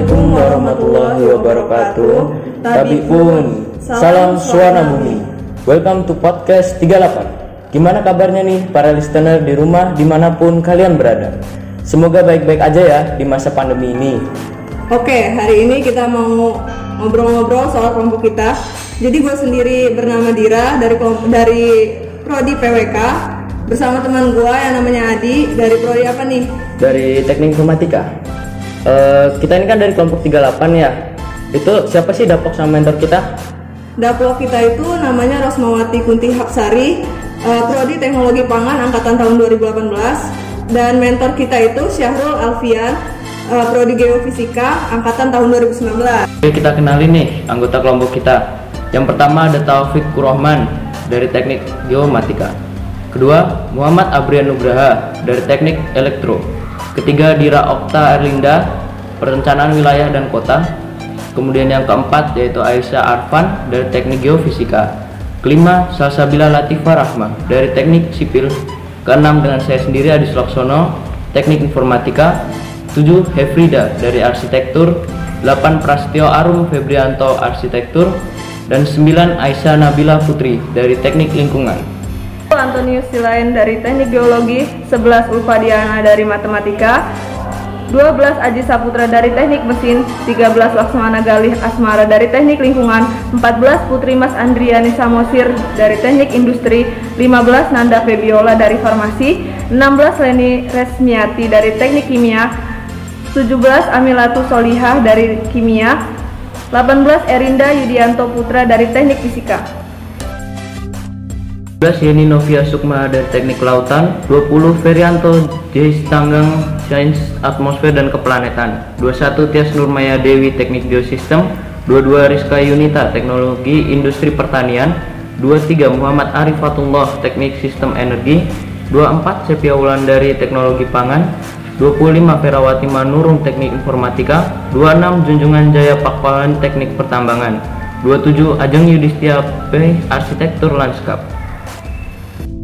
Assalamualaikum warahmatullahi wabarakatuh. Tapi pun, salam suara bumi. Welcome to podcast 38. Gimana kabarnya nih para listener di rumah di mana pun kalian berada? Semoga baik-baik aja ya di masa pandemi ini. Oke, hari ini kita mau ngobrol-ngobrol soal kelompok kita. Jadi gue sendiri bernama Dira dari kelompok dari prodi PWK bersama teman gue yang namanya Adi dari prodi apa nih? Dari teknik informatika. Eh, kita ini kan dari kelompok 38 ya. Itu siapa sih Dapok sama mentor kita? Daplo kita itu namanya Rosmawati Kunti Hapsari, eh, prodi Teknologi Pangan angkatan tahun 2018 dan mentor kita itu Syahrul Alfian, eh, prodi Geofisika angkatan tahun 2019. Oke, kita kenalin nih anggota kelompok kita. Yang pertama ada Taufik Kurahman dari Teknik Geomatika. Kedua, Muhammad Abrian Nugraha dari Teknik Elektro. Ketiga, Dira Okta Erlinda, Perencanaan Wilayah dan Kota. Kemudian yang keempat yaitu Aisyah Arfan dari Teknik Geofisika. Kelima, Salsabila Latifah Rahma dari Teknik Sipil. Keenam dengan saya sendiri Adi Laksono, Teknik Informatika. 7. Hefrida dari Arsitektur 8. Prastio Arum Febrianto Arsitektur dan 9. Aisyah Nabila Putri dari Teknik Lingkungan Antonius Silain dari Teknik Geologi, 11 Ulfa Diana dari Matematika, 12 Aji Saputra dari Teknik Mesin, 13 Laksmana Galih Asmara dari Teknik Lingkungan, 14 Putri Mas Andriani Samosir dari Teknik Industri, 15 Nanda Febiola dari Farmasi, 16 Leni Resmiati dari Teknik Kimia, 17 Amilatu Solihah dari Kimia, 18 Erinda Yudianto Putra dari Teknik Fisika. 12 Yeni Novia Sukma dari Teknik Kelautan 20 Ferianto J. Tanggang Sains Atmosfer dan Keplanetan 21 Tias Nurmaya Dewi Teknik Geosistem 22 Rizka Yunita Teknologi Industri Pertanian 23 Muhammad Arifatullah Teknik Sistem Energi 24 Sepia Wulandari Teknologi Pangan 25 Ferawati Manurung Teknik Informatika 26 Junjungan Jaya Pakpalan Teknik Pertambangan 27 Ajeng Yudhistia P Arsitektur Lanskap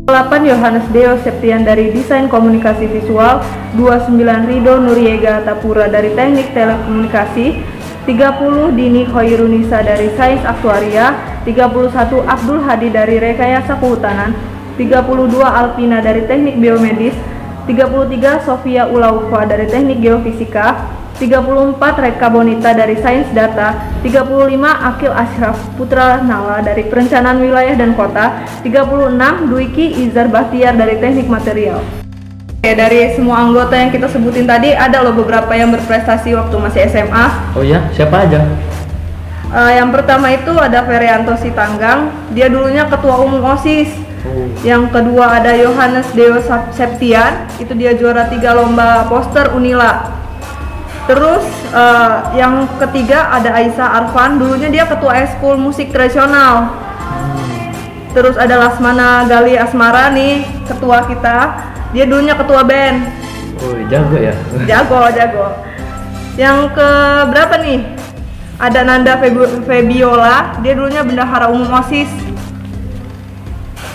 8 Yohanes Deo Septian dari Desain Komunikasi Visual. 29 Rido Nuriega Tapura dari Teknik Telekomunikasi. 30 Dini Khoirunisa dari Sains Aktuaria. 31 Abdul Hadi dari Rekayasa Kehutanan. 32 Alpina dari Teknik Biomedis. 33 Sofia Ulaufa dari Teknik Geofisika 34 Reka Bonita dari Sains Data, 35 Akil Ashraf Putra Nala dari Perencanaan Wilayah dan Kota, 36 Dwiki Izar Bahtiar dari Teknik Material. Oke, dari semua anggota yang kita sebutin tadi ada loh beberapa yang berprestasi waktu masih SMA. Oh ya, siapa aja? Uh, yang pertama itu ada Ferianto Sitanggang, dia dulunya ketua umum OSIS. Oh. Yang kedua ada Yohanes Deo Septian, itu dia juara tiga lomba poster Unila. Terus uh, yang ketiga ada Aisyah Arfan, dulunya dia ketua eskul musik tradisional. Terus ada Lasmana Gali Asmara nih, ketua kita. Dia dulunya ketua band. Oh, jago ya. Jago, jago. Yang ke berapa nih? Ada Nanda Febi- Febiola, dia dulunya bendahara umum OSIS.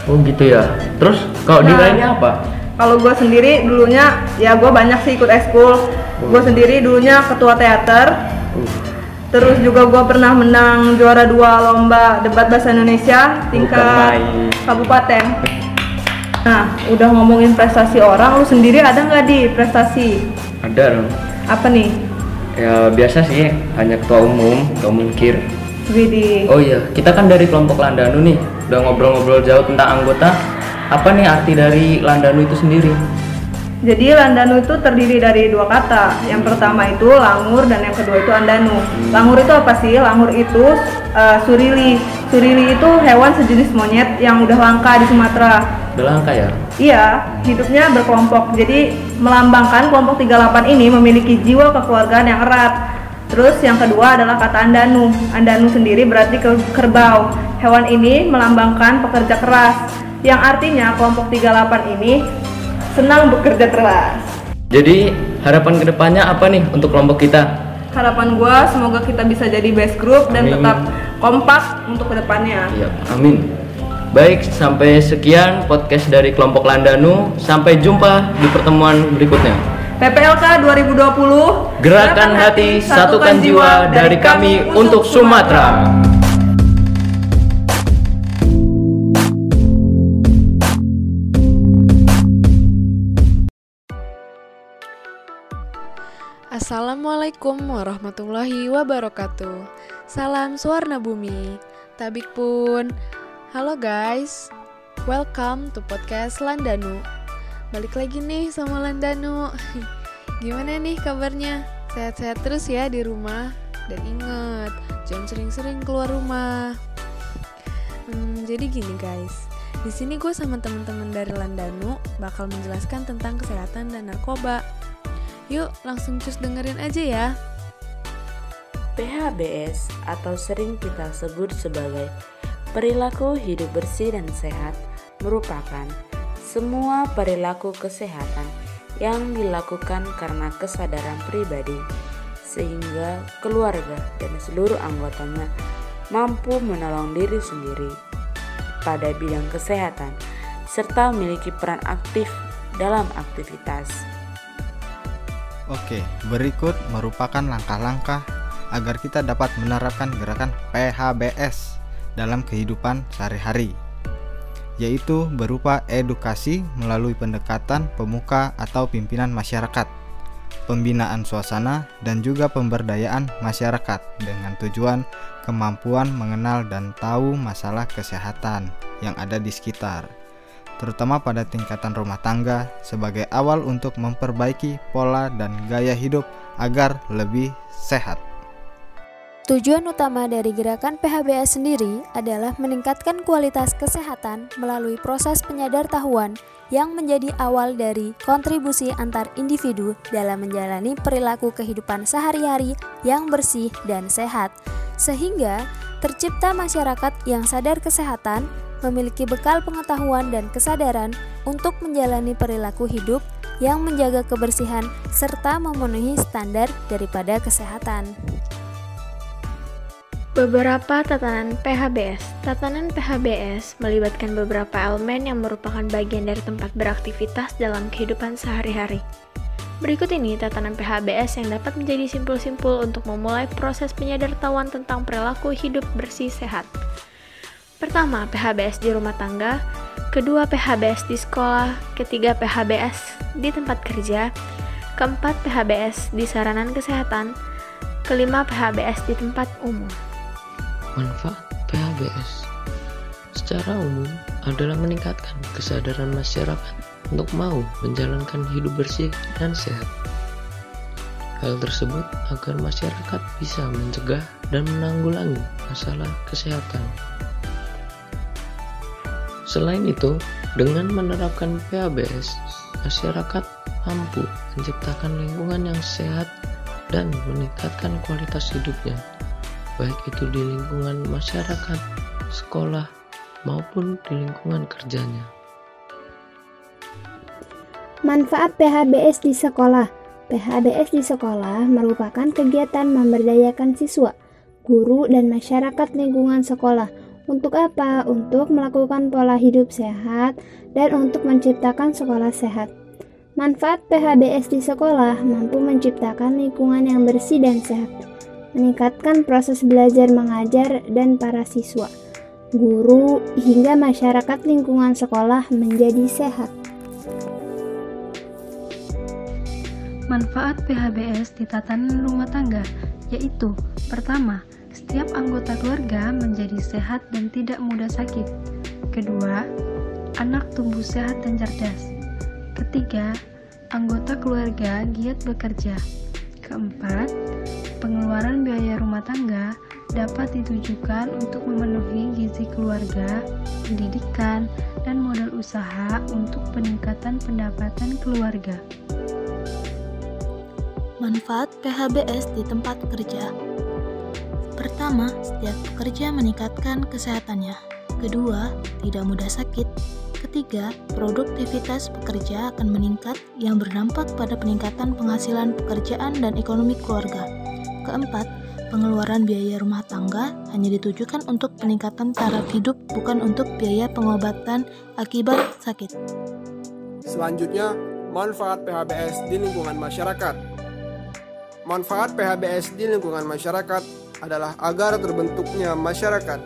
Oh gitu ya. Terus kalau Nah. Dira ini apa? Kalau gue sendiri dulunya ya gue banyak sih ikut eskul. Gue sendiri dulunya ketua teater. Terus juga gue pernah menang juara dua lomba debat bahasa Indonesia tingkat kabupaten. Nah, udah ngomongin prestasi orang, lu sendiri ada nggak di prestasi? ada dong. Apa nih? Ya biasa sih, hanya ketua umum, ketua umum kir. Oh iya, kita kan dari kelompok Landanu nih. Udah ngobrol-ngobrol jauh tentang anggota. Apa nih arti dari Landanu itu sendiri? Jadi Landanu itu terdiri dari dua kata. Yang pertama itu langur dan yang kedua itu andanu. Langur itu apa sih? Langur itu uh, surili. Surili itu hewan sejenis monyet yang udah langka di Sumatera. Udah langka ya? Iya, hidupnya berkelompok. Jadi melambangkan kelompok 38 ini memiliki jiwa kekeluargaan yang erat. Terus yang kedua adalah kata andanu. Andanu sendiri berarti ke- kerbau. Hewan ini melambangkan pekerja keras. Yang artinya kelompok 38 ini senang bekerja keras. Jadi harapan ke depannya apa nih untuk kelompok kita? Harapan gua semoga kita bisa jadi best group dan Amin. tetap kompak untuk ke depannya. Iya, amin. Baik, sampai sekian podcast dari kelompok Landanu. Sampai jumpa di pertemuan berikutnya. PPLK 2020 Gerakan hati, satukan jiwa dari kami untuk Sumatera. Assalamualaikum warahmatullahi wabarakatuh. Salam Suwarna Bumi. Tabik pun. Halo guys. Welcome to podcast Landanu. Balik lagi nih sama Landanu. Gimana nih kabarnya? Sehat-sehat terus ya di rumah. Dan inget Jangan sering-sering keluar rumah. Hmm, Jadi gini guys. Di sini gue sama teman-teman dari Landanu bakal menjelaskan tentang kesehatan dan narkoba. Yuk, langsung cus dengerin aja ya. PHBS atau sering kita sebut sebagai perilaku hidup bersih dan sehat merupakan semua perilaku kesehatan yang dilakukan karena kesadaran pribadi sehingga keluarga dan seluruh anggotanya mampu menolong diri sendiri pada bidang kesehatan serta memiliki peran aktif dalam aktivitas Oke, berikut merupakan langkah-langkah agar kita dapat menerapkan gerakan PHBS dalam kehidupan sehari-hari, yaitu berupa edukasi melalui pendekatan pemuka atau pimpinan masyarakat, pembinaan suasana, dan juga pemberdayaan masyarakat dengan tujuan kemampuan mengenal dan tahu masalah kesehatan yang ada di sekitar terutama pada tingkatan rumah tangga, sebagai awal untuk memperbaiki pola dan gaya hidup agar lebih sehat. Tujuan utama dari gerakan PHBS sendiri adalah meningkatkan kualitas kesehatan melalui proses penyadar-tahuan yang menjadi awal dari kontribusi antar individu dalam menjalani perilaku kehidupan sehari-hari yang bersih dan sehat, sehingga tercipta masyarakat yang sadar kesehatan, memiliki bekal pengetahuan dan kesadaran untuk menjalani perilaku hidup yang menjaga kebersihan serta memenuhi standar daripada kesehatan. Beberapa tatanan PHBS. Tatanan PHBS melibatkan beberapa elemen yang merupakan bagian dari tempat beraktivitas dalam kehidupan sehari-hari. Berikut ini tatanan PHBS yang dapat menjadi simpul-simpul untuk memulai proses penyadartahuan tentang perilaku hidup bersih sehat. Pertama, PHBS di rumah tangga, kedua PHBS di sekolah, ketiga PHBS di tempat kerja, keempat PHBS di saranan kesehatan, kelima PHBS di tempat umum. Manfaat PHBS secara umum adalah meningkatkan kesadaran masyarakat untuk mau menjalankan hidup bersih dan sehat. Hal tersebut agar masyarakat bisa mencegah dan menanggulangi masalah kesehatan Selain itu, dengan menerapkan PABS, masyarakat mampu menciptakan lingkungan yang sehat dan meningkatkan kualitas hidupnya, baik itu di lingkungan masyarakat, sekolah, maupun di lingkungan kerjanya. Manfaat PHBS di sekolah PHBS di sekolah merupakan kegiatan memberdayakan siswa, guru, dan masyarakat lingkungan sekolah untuk apa? Untuk melakukan pola hidup sehat dan untuk menciptakan sekolah sehat. Manfaat PHBS di sekolah mampu menciptakan lingkungan yang bersih dan sehat, meningkatkan proses belajar mengajar dan para siswa, guru, hingga masyarakat lingkungan sekolah menjadi sehat. Manfaat PHBS di tatanan rumah tangga yaitu pertama, setiap anggota keluarga menjadi sehat dan tidak mudah sakit. Kedua, anak tumbuh sehat dan cerdas. Ketiga, anggota keluarga giat bekerja. Keempat, pengeluaran biaya rumah tangga dapat ditujukan untuk memenuhi gizi keluarga, pendidikan, dan modal usaha untuk peningkatan pendapatan keluarga. Manfaat PHBS di tempat kerja Pertama, setiap pekerja meningkatkan kesehatannya. Kedua, tidak mudah sakit. Ketiga, produktivitas pekerja akan meningkat yang berdampak pada peningkatan penghasilan pekerjaan dan ekonomi keluarga. Keempat, pengeluaran biaya rumah tangga hanya ditujukan untuk peningkatan taraf hidup bukan untuk biaya pengobatan akibat sakit. Selanjutnya, Manfaat PHBS di lingkungan masyarakat. Manfaat PHBS di lingkungan masyarakat adalah agar terbentuknya masyarakat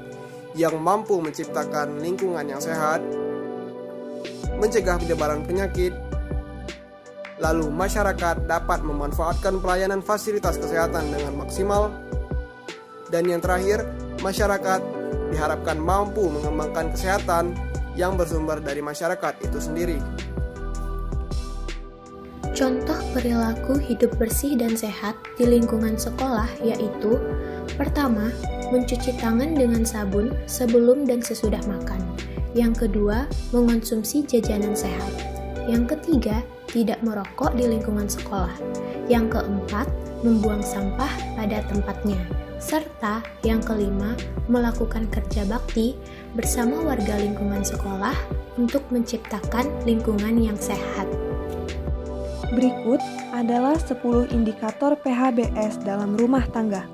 yang mampu menciptakan lingkungan yang sehat, mencegah penyebaran penyakit, lalu masyarakat dapat memanfaatkan pelayanan fasilitas kesehatan dengan maksimal, dan yang terakhir, masyarakat diharapkan mampu mengembangkan kesehatan yang bersumber dari masyarakat itu sendiri. Contoh perilaku hidup bersih dan sehat di lingkungan sekolah yaitu Pertama, mencuci tangan dengan sabun sebelum dan sesudah makan. Yang kedua, mengonsumsi jajanan sehat. Yang ketiga, tidak merokok di lingkungan sekolah. Yang keempat, membuang sampah pada tempatnya. Serta yang kelima, melakukan kerja bakti bersama warga lingkungan sekolah untuk menciptakan lingkungan yang sehat. Berikut adalah 10 indikator PHBS dalam rumah tangga.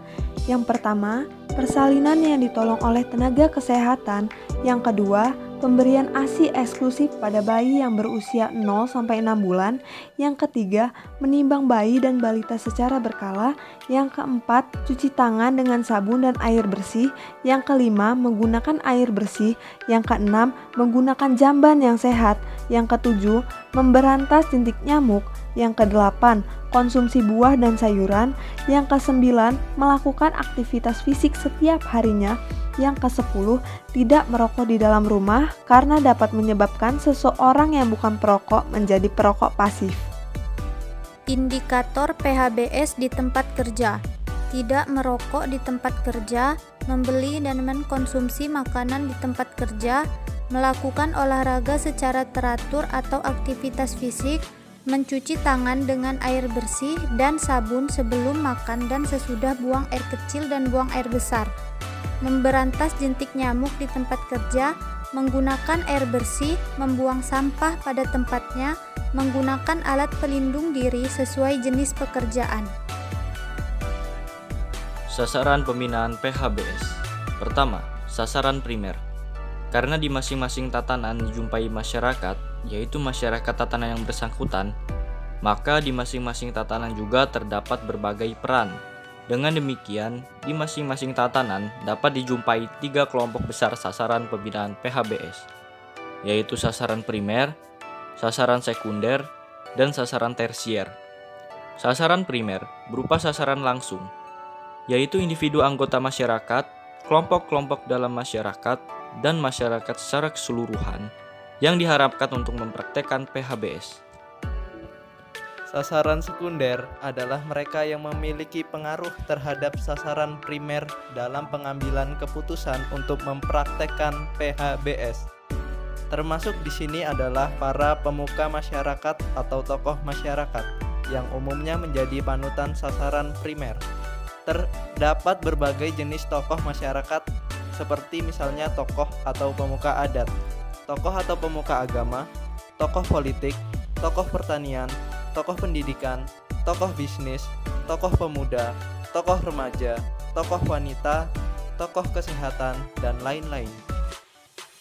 Yang pertama, persalinan yang ditolong oleh tenaga kesehatan. Yang kedua, pemberian ASI eksklusif pada bayi yang berusia 0 sampai 6 bulan. Yang ketiga, menimbang bayi dan balita secara berkala. Yang keempat, cuci tangan dengan sabun dan air bersih. Yang kelima, menggunakan air bersih. Yang keenam, menggunakan jamban yang sehat. Yang ketujuh, memberantas jentik nyamuk. Yang kedelapan, konsumsi buah dan sayuran. Yang kesembilan, melakukan aktivitas fisik setiap harinya. Yang ke-10, tidak merokok di dalam rumah karena dapat menyebabkan seseorang yang bukan perokok menjadi perokok pasif. Indikator PHBS di tempat kerja tidak merokok di tempat kerja, membeli dan mengkonsumsi makanan di tempat kerja, melakukan olahraga secara teratur atau aktivitas fisik, mencuci tangan dengan air bersih dan sabun sebelum makan dan sesudah buang air kecil dan buang air besar, memberantas jentik nyamuk di tempat kerja, menggunakan air bersih, membuang sampah pada tempatnya, menggunakan alat pelindung diri sesuai jenis pekerjaan. Sasaran pembinaan PHBS Pertama, sasaran primer Karena di masing-masing tatanan dijumpai masyarakat, yaitu masyarakat tatanan yang bersangkutan, maka di masing-masing tatanan juga terdapat berbagai peran. Dengan demikian, di masing-masing tatanan dapat dijumpai tiga kelompok besar sasaran pembinaan PHBS, yaitu sasaran primer, sasaran sekunder, dan sasaran tersier. Sasaran primer berupa sasaran langsung, yaitu individu anggota masyarakat, kelompok-kelompok dalam masyarakat, dan masyarakat secara keseluruhan yang diharapkan untuk mempraktekkan PHBS. Sasaran sekunder adalah mereka yang memiliki pengaruh terhadap sasaran primer dalam pengambilan keputusan untuk mempraktekkan PHBS. Termasuk di sini adalah para pemuka masyarakat atau tokoh masyarakat yang umumnya menjadi panutan sasaran primer. Terdapat berbagai jenis tokoh masyarakat seperti misalnya tokoh atau pemuka adat, tokoh atau pemuka agama, tokoh politik, tokoh pertanian, tokoh pendidikan, tokoh bisnis, tokoh pemuda, tokoh remaja, tokoh wanita, tokoh kesehatan, dan lain-lain.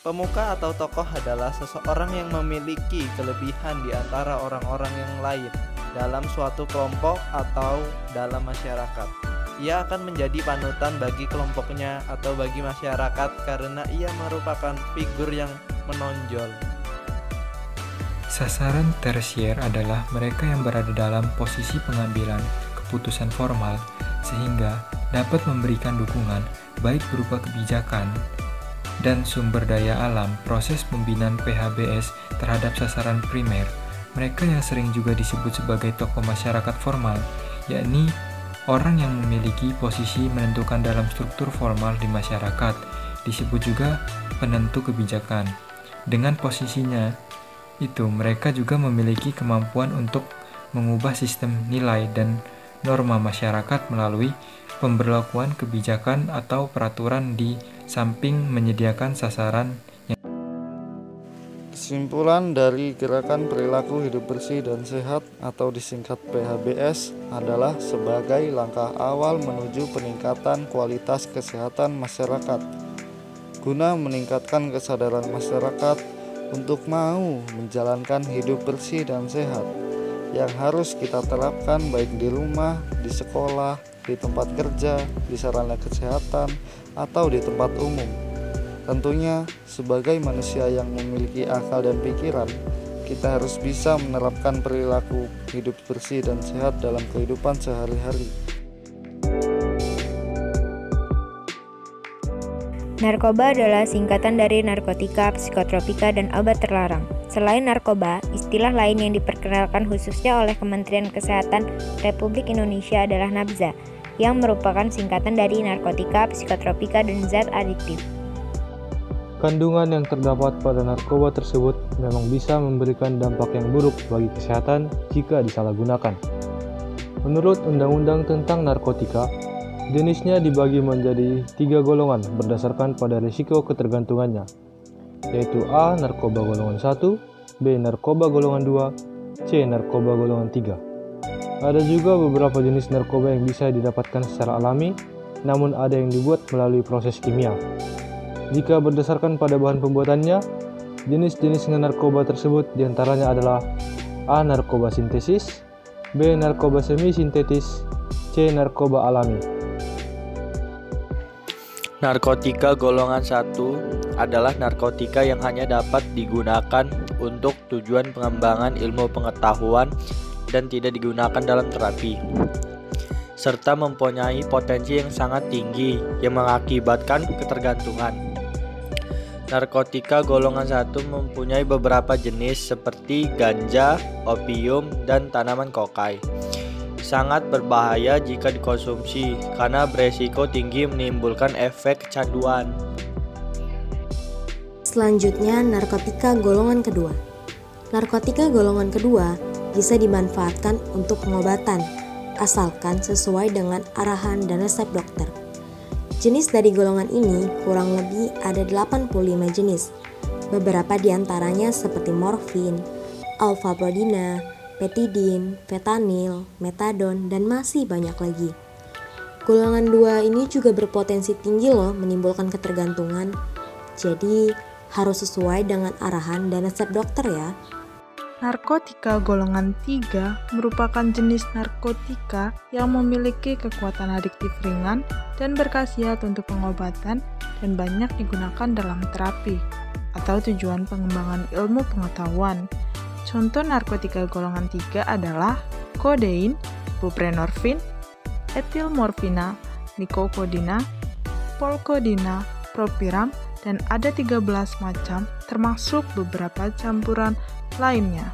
Pemuka atau tokoh adalah seseorang yang memiliki kelebihan di antara orang-orang yang lain dalam suatu kelompok atau dalam masyarakat. Ia akan menjadi panutan bagi kelompoknya atau bagi masyarakat karena ia merupakan figur yang menonjol. Sasaran tersier adalah mereka yang berada dalam posisi pengambilan keputusan formal sehingga dapat memberikan dukungan baik berupa kebijakan dan sumber daya alam proses pembinaan PHBS terhadap sasaran primer. Mereka yang sering juga disebut sebagai tokoh masyarakat formal, yakni orang yang memiliki posisi menentukan dalam struktur formal di masyarakat, disebut juga penentu kebijakan. Dengan posisinya itu, mereka juga memiliki kemampuan untuk mengubah sistem nilai dan norma masyarakat melalui pemberlakuan kebijakan atau peraturan di samping menyediakan sasaran Kesimpulan dari gerakan perilaku hidup bersih dan sehat atau disingkat PHBS adalah sebagai langkah awal menuju peningkatan kualitas kesehatan masyarakat guna meningkatkan kesadaran masyarakat untuk mau menjalankan hidup bersih dan sehat yang harus kita terapkan baik di rumah, di sekolah, di tempat kerja, di sarana kesehatan, atau di tempat umum. Tentunya, sebagai manusia yang memiliki akal dan pikiran, kita harus bisa menerapkan perilaku hidup bersih dan sehat dalam kehidupan sehari-hari. Narkoba adalah singkatan dari narkotika, psikotropika, dan obat terlarang. Selain narkoba, istilah lain yang diperkenalkan khususnya oleh Kementerian Kesehatan Republik Indonesia adalah NABZA, yang merupakan singkatan dari narkotika, psikotropika, dan zat adiktif. Kandungan yang terdapat pada narkoba tersebut memang bisa memberikan dampak yang buruk bagi kesehatan jika disalahgunakan. Menurut Undang-Undang tentang Narkotika, Jenisnya dibagi menjadi tiga golongan berdasarkan pada risiko ketergantungannya, yaitu A. Narkoba golongan 1, B. Narkoba golongan 2, C. Narkoba golongan 3. Ada juga beberapa jenis narkoba yang bisa didapatkan secara alami, namun ada yang dibuat melalui proses kimia. Jika berdasarkan pada bahan pembuatannya, jenis-jenis narkoba tersebut di antaranya adalah A. Narkoba sintesis, B. Narkoba semi-sintetis, C. Narkoba alami. Narkotika golongan 1 adalah narkotika yang hanya dapat digunakan untuk tujuan pengembangan ilmu pengetahuan dan tidak digunakan dalam terapi serta mempunyai potensi yang sangat tinggi yang mengakibatkan ketergantungan. Narkotika golongan 1 mempunyai beberapa jenis seperti ganja, opium, dan tanaman kokai sangat berbahaya jika dikonsumsi karena beresiko tinggi menimbulkan efek kecanduan. Selanjutnya, narkotika golongan kedua. Narkotika golongan kedua bisa dimanfaatkan untuk pengobatan, asalkan sesuai dengan arahan dan resep dokter. Jenis dari golongan ini kurang lebih ada 85 jenis. Beberapa di antaranya seperti morfin, alfa-prodina, petidin, fetanil, metadon, dan masih banyak lagi. Golongan 2 ini juga berpotensi tinggi loh menimbulkan ketergantungan. Jadi harus sesuai dengan arahan dan resep dokter ya. Narkotika golongan 3 merupakan jenis narkotika yang memiliki kekuatan adiktif ringan dan berkhasiat untuk pengobatan dan banyak digunakan dalam terapi atau tujuan pengembangan ilmu pengetahuan. Contoh narkotika golongan 3 adalah kodein, buprenorfin, etilmorfina, nikokodina, polkodina, propiram, dan ada 13 macam termasuk beberapa campuran lainnya.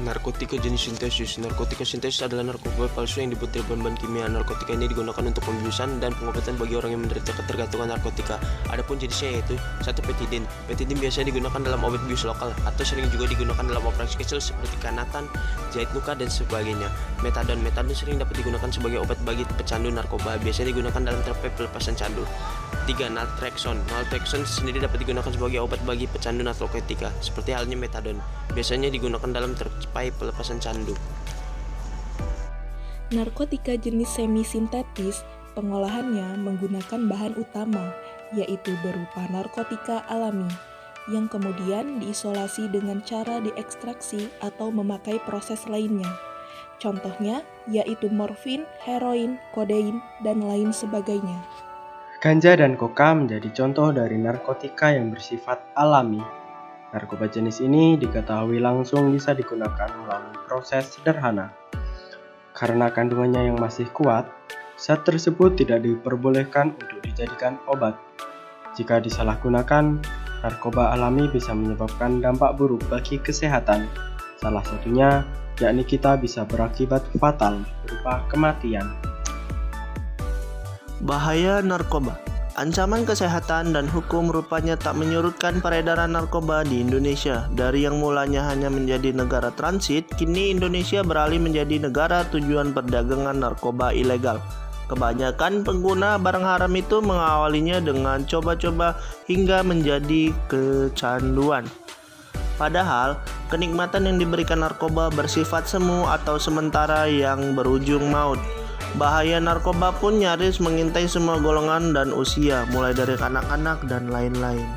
Narkotika jenis sintesis Narkotika sintesis adalah narkoba palsu yang dibuat dari bahan-bahan kimia. Narkotika ini digunakan untuk pembiusan dan pengobatan bagi orang yang menderita ketergantungan narkotika. Adapun jenisnya yaitu satu petidin. Petidin biasanya digunakan dalam obat bius lokal atau sering juga digunakan dalam operasi kecil seperti kanatan, jahit luka dan sebagainya. Metadon. Metadon sering dapat digunakan sebagai obat bagi pecandu narkoba. Biasanya digunakan dalam terapi pelepasan candu. 3. Naltrexone. Naltrexone sendiri dapat digunakan sebagai obat bagi pecandu narkotika, seperti halnya metadon. Biasanya digunakan dalam tercapai pelepasan candu. Narkotika jenis semi-sintetis pengolahannya menggunakan bahan utama, yaitu berupa narkotika alami, yang kemudian diisolasi dengan cara diekstraksi atau memakai proses lainnya. Contohnya yaitu morfin, heroin, kodein, dan lain sebagainya. Ganja dan koka menjadi contoh dari narkotika yang bersifat alami. Narkoba jenis ini diketahui langsung bisa digunakan melalui proses sederhana. Karena kandungannya yang masih kuat, zat tersebut tidak diperbolehkan untuk dijadikan obat. Jika disalahgunakan, narkoba alami bisa menyebabkan dampak buruk bagi kesehatan. Salah satunya yakni kita bisa berakibat fatal berupa kematian. Bahaya narkoba Ancaman kesehatan dan hukum rupanya tak menyurutkan peredaran narkoba di Indonesia. Dari yang mulanya hanya menjadi negara transit, kini Indonesia beralih menjadi negara tujuan perdagangan narkoba ilegal. Kebanyakan pengguna barang haram itu mengawalinya dengan coba-coba hingga menjadi kecanduan. Padahal, kenikmatan yang diberikan narkoba bersifat semu atau sementara yang berujung maut. Bahaya narkoba pun nyaris mengintai semua golongan dan usia, mulai dari anak-anak dan lain-lain.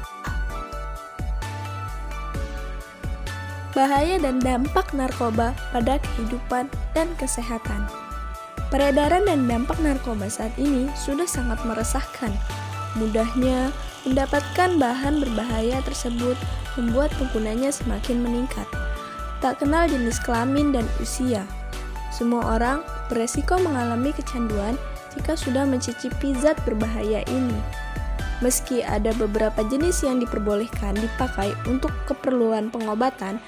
bahaya dan dampak narkoba pada kehidupan dan kesehatan. Peredaran dan dampak narkoba saat ini sudah sangat meresahkan. Mudahnya mendapatkan bahan berbahaya tersebut membuat penggunanya semakin meningkat. Tak kenal jenis kelamin dan usia. Semua orang beresiko mengalami kecanduan jika sudah mencicipi zat berbahaya ini. Meski ada beberapa jenis yang diperbolehkan dipakai untuk keperluan pengobatan,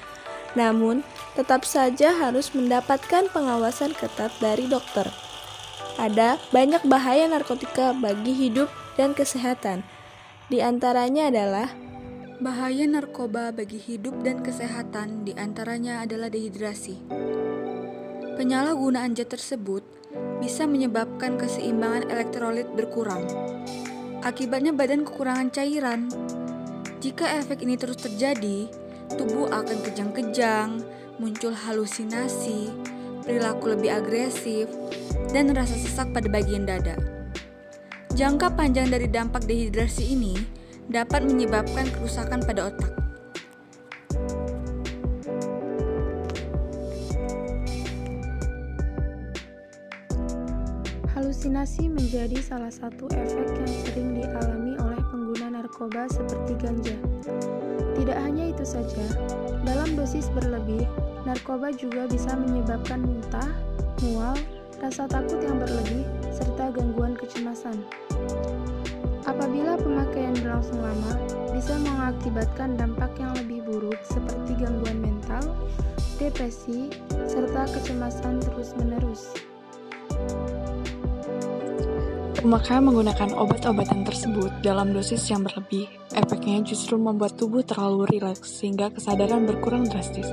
namun tetap saja harus mendapatkan pengawasan ketat dari dokter. Ada banyak bahaya narkotika bagi hidup dan kesehatan. Di antaranya adalah bahaya narkoba bagi hidup dan kesehatan, di antaranya adalah dehidrasi. Penyalahgunaan zat tersebut bisa menyebabkan keseimbangan elektrolit berkurang. Akibatnya badan kekurangan cairan. Jika efek ini terus terjadi, tubuh akan kejang-kejang, muncul halusinasi, perilaku lebih agresif, dan rasa sesak pada bagian dada. Jangka panjang dari dampak dehidrasi ini dapat menyebabkan kerusakan pada otak. Halusinasi menjadi salah satu efek yang sering dialami oleh pengguna narkoba seperti ganja. Tidak hanya itu saja, dalam dosis berlebih, narkoba juga bisa menyebabkan muntah, mual, rasa takut yang berlebih, serta gangguan kecemasan. Apabila pemakaian berlangsung lama, bisa mengakibatkan dampak yang lebih buruk seperti gangguan mental, depresi, serta kecemasan terus-menerus. Pemakaian menggunakan obat-obatan tersebut dalam dosis yang berlebih, efeknya justru membuat tubuh terlalu rileks sehingga kesadaran berkurang drastis.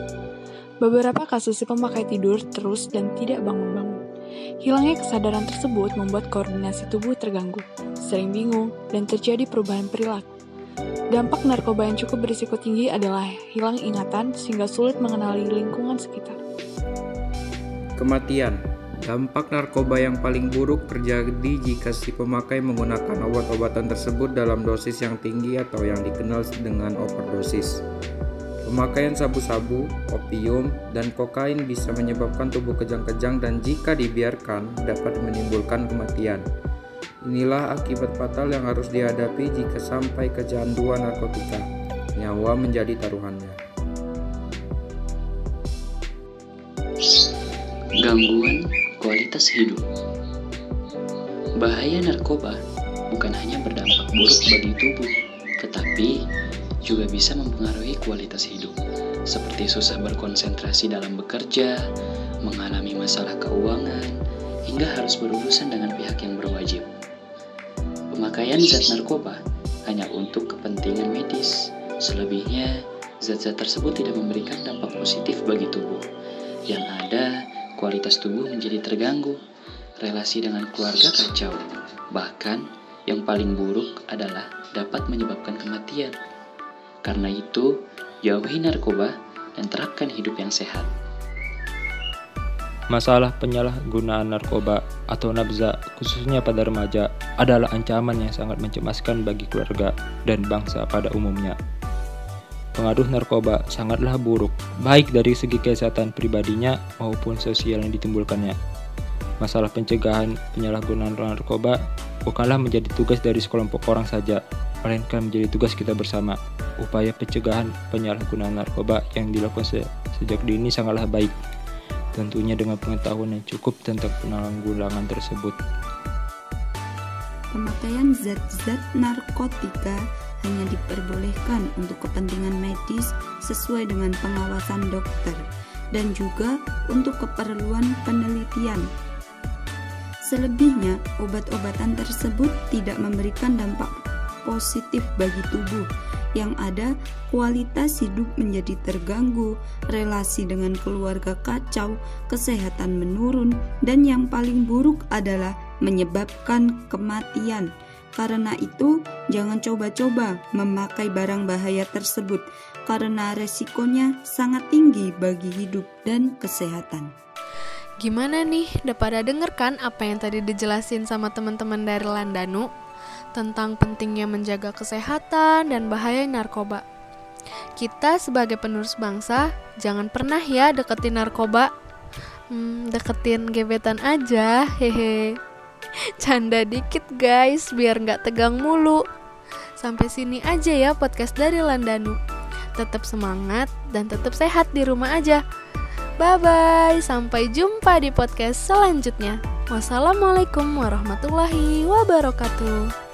Beberapa kasus si pemakai tidur terus dan tidak bangun-bangun. Hilangnya kesadaran tersebut membuat koordinasi tubuh terganggu, sering bingung, dan terjadi perubahan perilaku. Dampak narkoba yang cukup berisiko tinggi adalah hilang ingatan sehingga sulit mengenali lingkungan sekitar. Kematian Dampak narkoba yang paling buruk terjadi jika si pemakai menggunakan obat-obatan tersebut dalam dosis yang tinggi atau yang dikenal dengan overdosis. Pemakaian sabu-sabu, opium, dan kokain bisa menyebabkan tubuh kejang-kejang dan jika dibiarkan dapat menimbulkan kematian. Inilah akibat fatal yang harus dihadapi jika sampai kecanduan narkotika. Nyawa menjadi taruhannya. Gangguan kualitas hidup. Bahaya narkoba bukan hanya berdampak buruk bagi tubuh, tetapi juga bisa mempengaruhi kualitas hidup, seperti susah berkonsentrasi dalam bekerja, mengalami masalah keuangan, hingga harus berurusan dengan pihak yang berwajib. Pemakaian zat narkoba hanya untuk kepentingan medis, selebihnya zat-zat tersebut tidak memberikan dampak positif bagi tubuh. Yang ada, kualitas tubuh menjadi terganggu, relasi dengan keluarga kacau, bahkan yang paling buruk adalah dapat menyebabkan kematian. Karena itu, jauhi narkoba dan terapkan hidup yang sehat. Masalah penyalahgunaan narkoba atau nabza, khususnya pada remaja, adalah ancaman yang sangat mencemaskan bagi keluarga dan bangsa pada umumnya. Pengaruh narkoba sangatlah buruk, baik dari segi kesehatan pribadinya maupun sosial yang ditimbulkannya. Masalah pencegahan penyalahgunaan narkoba bukanlah menjadi tugas dari sekelompok orang saja, melainkan menjadi tugas kita bersama. Upaya pencegahan penyalahgunaan narkoba yang dilakukan se sejak dini sangatlah baik, tentunya dengan pengetahuan yang cukup tentang penanggulangan tersebut. Pemakaian zat-zat narkotika hanya diperbolehkan untuk kepentingan medis sesuai dengan pengawasan dokter dan juga untuk keperluan penelitian. Selebihnya, obat-obatan tersebut tidak memberikan dampak positif bagi tubuh. Yang ada, kualitas hidup menjadi terganggu, relasi dengan keluarga kacau, kesehatan menurun, dan yang paling buruk adalah menyebabkan kematian. Karena itu, jangan coba-coba memakai barang bahaya tersebut karena resikonya sangat tinggi bagi hidup dan kesehatan. Gimana nih? Udah pada denger kan apa yang tadi dijelasin sama teman-teman dari Landanu tentang pentingnya menjaga kesehatan dan bahaya narkoba? Kita sebagai penerus bangsa, jangan pernah ya deketin narkoba. Hmm, deketin gebetan aja, hehe. Canda dikit guys, biar nggak tegang mulu. Sampai sini aja ya podcast dari Landanu. Tetap semangat dan tetap sehat di rumah aja. Bye-bye, sampai jumpa di podcast selanjutnya. Wassalamualaikum warahmatullahi wabarakatuh.